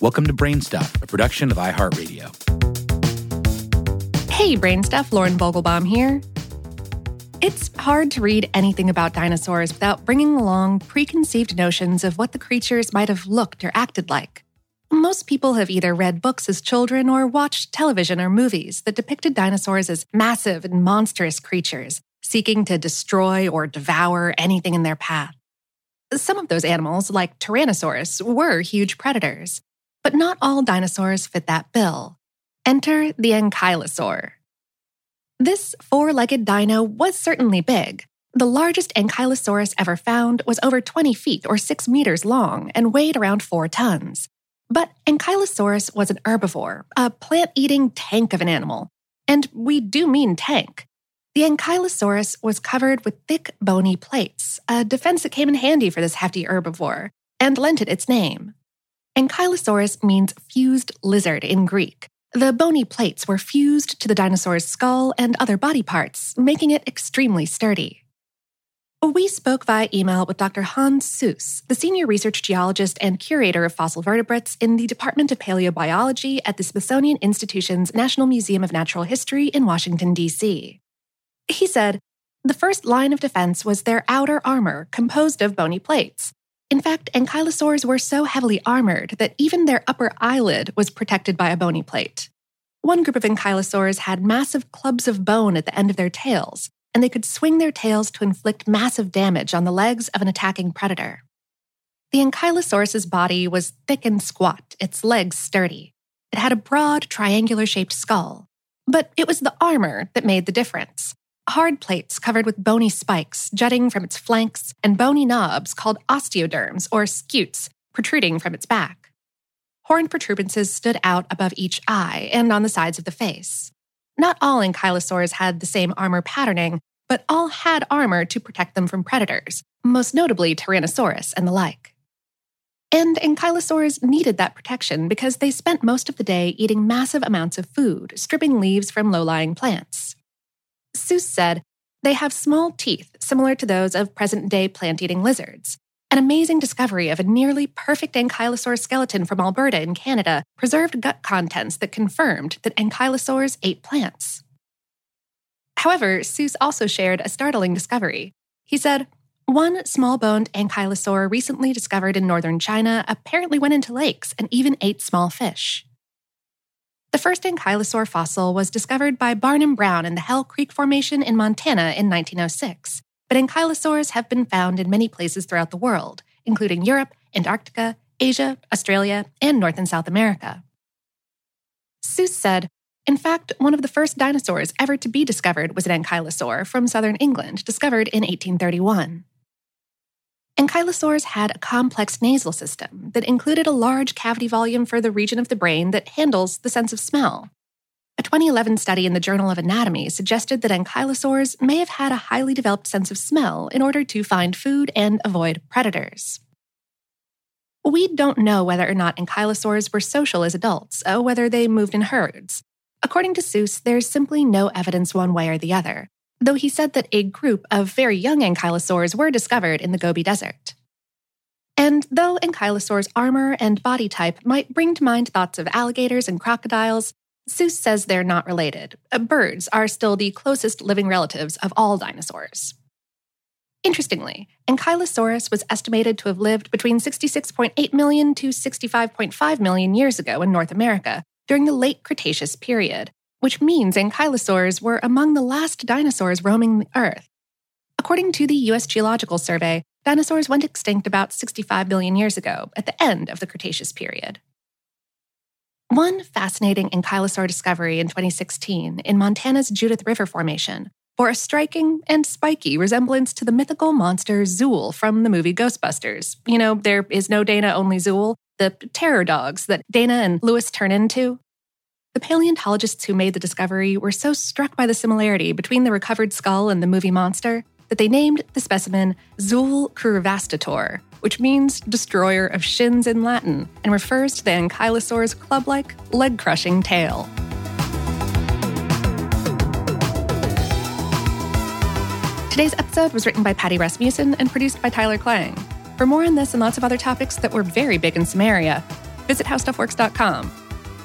Welcome to Brainstuff, a production of iHeartRadio. Hey, Brainstuff, Lauren Vogelbaum here. It's hard to read anything about dinosaurs without bringing along preconceived notions of what the creatures might have looked or acted like. Most people have either read books as children or watched television or movies that depicted dinosaurs as massive and monstrous creatures, seeking to destroy or devour anything in their path. Some of those animals, like Tyrannosaurus, were huge predators. But not all dinosaurs fit that bill. Enter the ankylosaur. This four legged dino was certainly big. The largest ankylosaurus ever found was over 20 feet or 6 meters long and weighed around 4 tons. But Ankylosaurus was an herbivore, a plant eating tank of an animal. And we do mean tank. The Ankylosaurus was covered with thick, bony plates, a defense that came in handy for this hefty herbivore, and lent it its name. Ankylosaurus means fused lizard in Greek. The bony plates were fused to the dinosaur's skull and other body parts, making it extremely sturdy. We spoke via email with Dr. Hans Sues, the senior research geologist and curator of fossil vertebrates in the Department of Paleobiology at the Smithsonian Institution's National Museum of Natural History in Washington, D.C. He said, the first line of defense was their outer armor, composed of bony plates. In fact, ankylosaurs were so heavily armored that even their upper eyelid was protected by a bony plate. One group of ankylosaurs had massive clubs of bone at the end of their tails, and they could swing their tails to inflict massive damage on the legs of an attacking predator. The ankylosaurus's body was thick and squat, its legs sturdy. It had a broad, triangular shaped skull. But it was the armor that made the difference hard plates covered with bony spikes jutting from its flanks and bony knobs called osteoderms or scutes protruding from its back. Horn protuberances stood out above each eye and on the sides of the face. Not all ankylosaurs had the same armor patterning, but all had armor to protect them from predators, most notably Tyrannosaurus and the like. And ankylosaurs needed that protection because they spent most of the day eating massive amounts of food, stripping leaves from low lying plants. Sues said, they have small teeth similar to those of present day plant eating lizards. An amazing discovery of a nearly perfect ankylosaur skeleton from Alberta in Canada preserved gut contents that confirmed that ankylosaurs ate plants. However, Sues also shared a startling discovery. He said, one small boned ankylosaur recently discovered in northern China apparently went into lakes and even ate small fish. The first ankylosaur fossil was discovered by Barnum Brown in the Hell Creek Formation in Montana in 1906, but ankylosaurs have been found in many places throughout the world, including Europe, Antarctica, Asia, Australia, and North and South America. Sues said, in fact, one of the first dinosaurs ever to be discovered was an ankylosaur from southern England, discovered in 1831. Ankylosaurs had a complex nasal system that included a large cavity volume for the region of the brain that handles the sense of smell. A 2011 study in the Journal of Anatomy suggested that ankylosaurs may have had a highly developed sense of smell in order to find food and avoid predators. We don't know whether or not ankylosaurs were social as adults, or whether they moved in herds. According to Sues, there's simply no evidence one way or the other, though he said that a group of very young ankylosaurs were discovered in the Gobi Desert. And though ankylosaurs' armor and body type might bring to mind thoughts of alligators and crocodiles, Sues says they're not related. Uh, birds are still the closest living relatives of all dinosaurs. Interestingly, Ankylosaurus was estimated to have lived between 66.8 million to 65.5 million years ago in North America during the late Cretaceous period, which means ankylosaurs were among the last dinosaurs roaming the Earth. According to the U.S. Geological Survey, dinosaurs went extinct about 65 billion years ago, at the end of the Cretaceous period. One fascinating ankylosaur discovery in 2016 in Montana's Judith River Formation bore a striking and spiky resemblance to the mythical monster Zuul from the movie Ghostbusters. You know, there is no Dana, only Zuul, the terror dogs that Dana and Louis turn into. The paleontologists who made the discovery were so struck by the similarity between the recovered skull and the movie monster that they named the specimen Zuul crurivastator, which means destroyer of shins in Latin and refers to the ankylosaur's club like, leg crushing tail. Today's episode was written by Patty Rasmussen and produced by Tyler Klang. For more on this and lots of other topics that were very big in Samaria, visit howstuffworks.com.